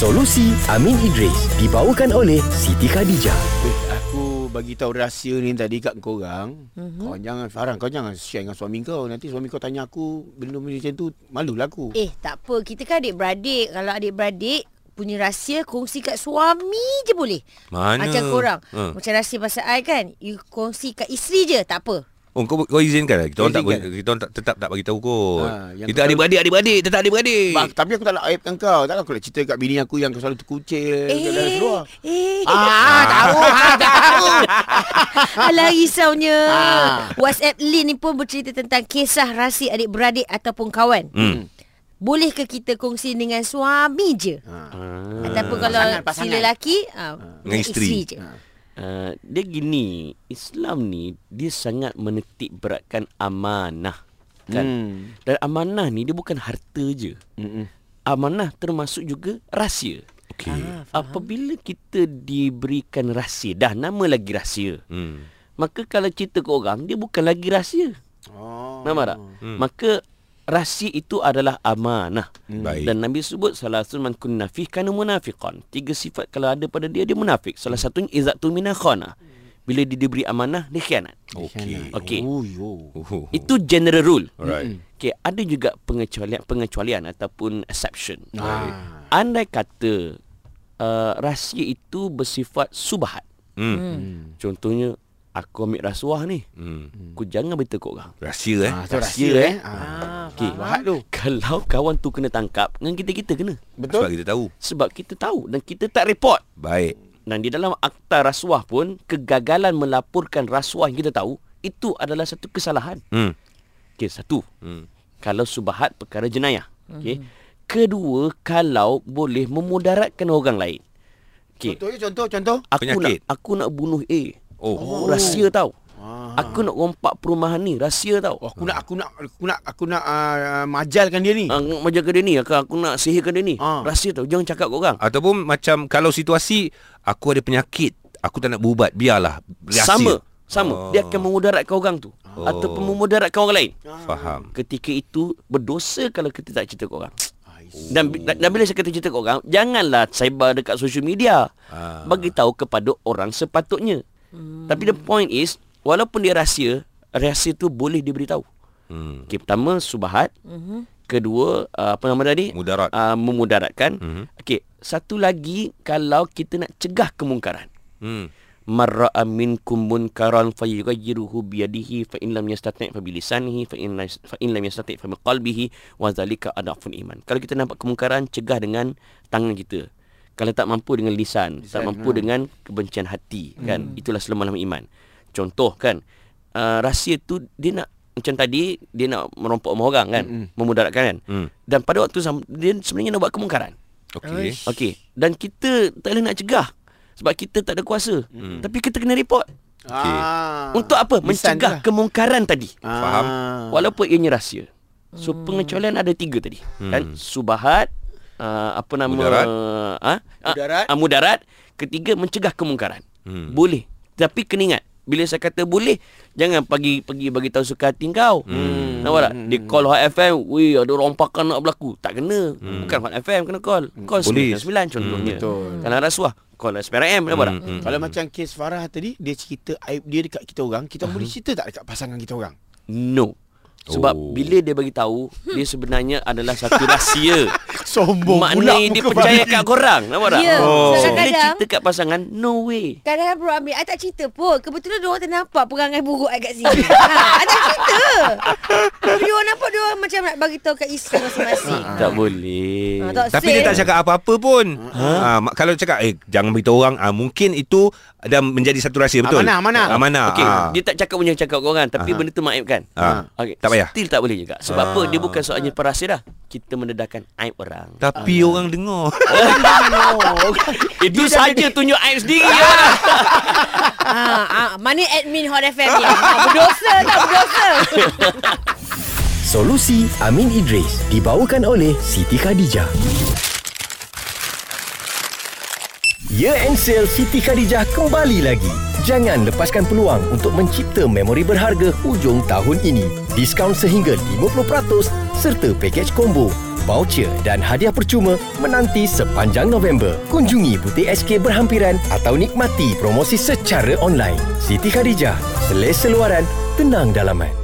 Solusi Amin Idris dibawakan oleh Siti Khadijah. Eh, aku bagi tahu rahsia ni tadi kat korang. Mm-hmm. Kau jangan Farah, kau jangan share dengan suami kau. Nanti suami kau tanya aku benda-benda macam tu, malulah aku. Eh, tak apa. Kita kan adik-beradik. Kalau adik-beradik punya rahsia kongsi kat suami je boleh. Mana? Macam korang. Ha. Macam rahsia pasal I kan. You kongsi kat isteri je. Tak apa. Oh, kau, kau izinkan lah. Kita orang tak, kita orang tak, tetap tak bagi tahu kot. Ha, kita adik-beradik, adik-beradik, tetap adik-beradik. Bang, tapi aku tak nak aibkan kau. Takkan aku nak cerita kat bini aku yang kau selalu terkucil. Eh, dalam seluar. eh. Ah, tahu, ah, tahu. Alah risaunya. Ah. WhatsApp Lin ni pun bercerita tentang kisah rahsia adik-beradik ataupun kawan. Hmm. Boleh ke kita kongsi dengan suami je? Ha. Ataupun kalau Pasangan, si pasangan. lelaki, ah, Dengan isteri. je. Uh, dia gini, Islam ni dia sangat menitik beratkan amanah kan. Hmm. Dan amanah ni dia bukan harta je. Mm-mm. Amanah termasuk juga rahsia. Okey. Ah, Apabila kita diberikan rahsia, dah nama lagi rahsia. Hmm. Maka kalau cerita ke orang, dia bukan lagi rahsia. Oh. Nampak tak? Hmm. Maka rahsia itu adalah amanah. Baik. Dan Nabi sebut salah satu man kunna fi kana munafiqan. Tiga sifat kalau ada pada dia dia munafik. Salah satunya izatu mina khana. Bila dia diberi amanah dia khianat. Okey. Okey. Oh, yo. Oh. Itu general rule. Alright. Okey, ada juga pengecualian pengecualian ataupun exception. Ah. Andai kata uh, rahsia itu bersifat subahat. Hmm. Contohnya aku ambil rasuah ni. Hmm. Aku jangan beritahu kat orang. Rahsia eh. Tu Rahsia, rahsia eh. eh. Ah. Ah, Okey. Bahat tu. Kalau kawan tu kena tangkap, dengan kita kita kena. Betul? Sebab kita tahu. Sebab kita tahu dan kita tak report. Baik. Dan di dalam akta rasuah pun kegagalan melaporkan rasuah yang kita tahu itu adalah satu kesalahan. Hmm. Okey, satu. Hmm. Kalau subahat perkara jenayah. Okey. Kedua, kalau boleh memudaratkan orang lain. Okey. Contohnya contoh, contoh. Aku Penyakit. nak aku nak bunuh A. Oh. Oh, rahsia tau. Ah. Aku nak rompak perumahan ni, rahsia tau. Oh, aku nak aku nak aku nak aku nak uh, majalkan dia ni. Ah, macam dia ni, aku, aku nak sihirkan dia ni. Ah. Rahsia tau, jangan cakap kat orang. Ataupun macam kalau situasi aku ada penyakit, aku tak nak berubat, biarlah. Rahsia. Sama, sama. Oh. Dia akan memudaratkan orang tu Oh. ataupun memudaratkan orang lain. Faham. Ketika itu berdosa kalau kita tak cerita kat orang. I see. Dan, dan, dan bila saya kata cerita kat orang, janganlah sebar dekat social media. Ah. Bagi tahu kepada orang sepatutnya. Hmm. Tapi the point is, walaupun dia rahsia, rahsia tu boleh diberitahu. Hmm. Okey, pertama subahat. Mhm. Kedua, uh, apa nama tadi? Mudarat. Uh, memudaratkan. Mhm. Okey, satu lagi kalau kita nak cegah kemungkaran. Hmm. marra'a minkum munkaran falyughayyiruhu biyadihi fa in lam yastati' fa bilisanihi fa in la- fa in lam yastati' fa biqalbihi wa zalika adafun iman. Kalau kita nampak kemungkaran cegah dengan tangan kita. Kalau tak mampu dengan lisan, tak Lisan, mampu ha. dengan kebencian hati kan. Itulah selemahan iman. Contoh kan uh, rahsia tu dia nak macam tadi dia nak merompok rumah orang kan, memudaratkan kan. Hmm. Dan pada waktu dia sebenarnya nak buat kemungkaran. Okey. Okey. Dan kita tak boleh nak cegah sebab kita tak ada kuasa. Hmm. Tapi kita kena report. Ah. Untuk apa? Lisan Mencegah lah. kemungkaran tadi. Faham. Ah. Walaupun ianya rahsia. So pengecualian ada tiga tadi. Hmm. Kan? Subahat, uh, apa nama Mudarat. ah Mudarat. ah, mudarat. Ketiga mencegah kemungkaran. Hmm. Boleh. Tapi kena ingat bila saya kata boleh, jangan pagi pergi bagi tahu suka hati kau. Hmm. Nampak tak? Dia call Hot FM, weh ada rompakan nak berlaku. Tak kena. Hmm. Bukan Hot FM kena call. Call Polis. 99 contohnya. Hmm, betul. Kalau rasuah, call SPRM. Nampak tak? Hmm. Kalau macam kes Farah tadi Dia cerita aib dia dekat kita orang Kita boleh cerita tak dekat pasangan kita orang No. Sebab Oh. oh. bila dia bagi tahu, dia sebenarnya adalah satu rahsia. Sombong Maknanya dia percaya kat korang. Nampak tak? Ya, Oh. So, bila kadang-kadang cerita kat pasangan, no way. Kadang-kadang bro ambil I tak cerita pun Kebetulan diorang ternampak Perangai buruk I kat sini ha, I tak cerita diorang nampak Diorang macam nak bagi tahu Kat isteri masing-masing Tak boleh. ha, tak Tapi dia tak cakap apa-apa pun. Ha? Ha, kalau cakap eh jangan beritahu orang, ah mungkin itu dah menjadi satu rahsia betul. Amanah, amanah. Amanah. Okey, ah. dia tak cakap punya cakap kat orang tapi Aha. benda tu maibkan. Ah. Okey, Tak payah. Still tak boleh juga. Sebab Ah. apa? Dia bukan soalnya perahsia dah. Kita mendedahkan aib orang. Tapi orang dengar. Itu saja tunjuk aib sendiri. ha, ha, Mana admin Hot FM ni ha, Berdosa tak berdosa Solusi Amin Idris dibawakan oleh Siti Khadijah. Year End Sale Siti Khadijah kembali lagi. Jangan lepaskan peluang untuk mencipta memori berharga hujung tahun ini. Diskaun sehingga 50% serta pakej combo. voucher dan hadiah percuma menanti sepanjang November. Kunjungi butik SK berhampiran atau nikmati promosi secara online. Siti Khadijah, selesa luaran, tenang dalaman.